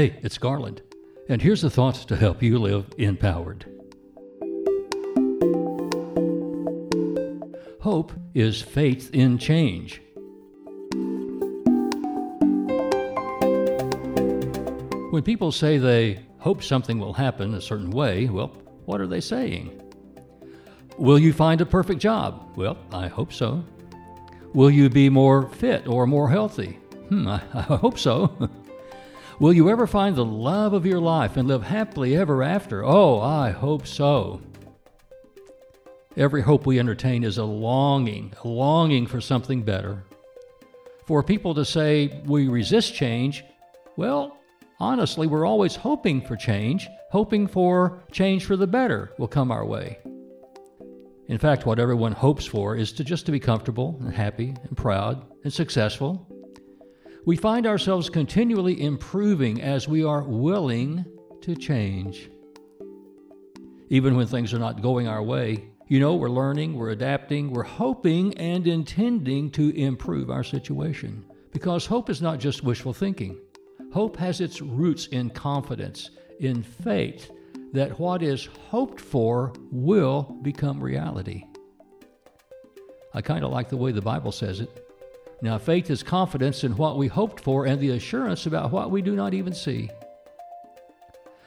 Hey, it's Garland, and here's the thoughts to help you live empowered. Hope is faith in change. When people say they hope something will happen a certain way, well, what are they saying? Will you find a perfect job? Well, I hope so. Will you be more fit or more healthy? Hmm, I, I hope so. Will you ever find the love of your life and live happily ever after? Oh, I hope so. Every hope we entertain is a longing, a longing for something better. For people to say we resist change, well, honestly, we're always hoping for change, hoping for change for the better will come our way. In fact, what everyone hopes for is to just to be comfortable and happy and proud and successful we find ourselves continually improving as we are willing to change. Even when things are not going our way, you know, we're learning, we're adapting, we're hoping and intending to improve our situation. Because hope is not just wishful thinking. Hope has its roots in confidence, in faith that what is hoped for will become reality. I kind of like the way the Bible says it. Now, faith is confidence in what we hoped for and the assurance about what we do not even see.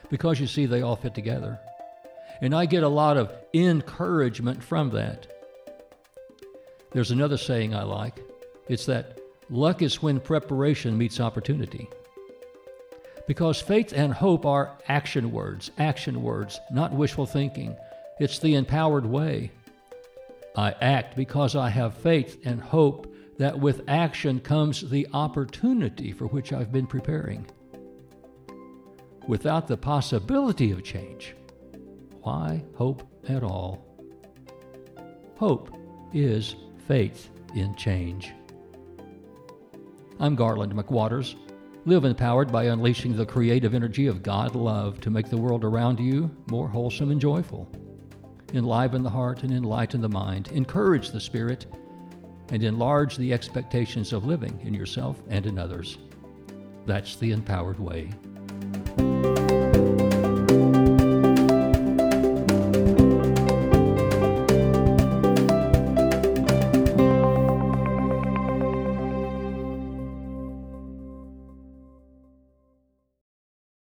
Because you see, they all fit together. And I get a lot of encouragement from that. There's another saying I like it's that luck is when preparation meets opportunity. Because faith and hope are action words, action words, not wishful thinking. It's the empowered way. I act because I have faith and hope that with action comes the opportunity for which I've been preparing. Without the possibility of change, why hope at all? Hope is faith in change. I'm Garland McWaters. Live empowered by unleashing the creative energy of God love to make the world around you more wholesome and joyful. Enliven the heart and enlighten the mind. Encourage the spirit and enlarge the expectations of living in yourself and in others. That's the empowered way.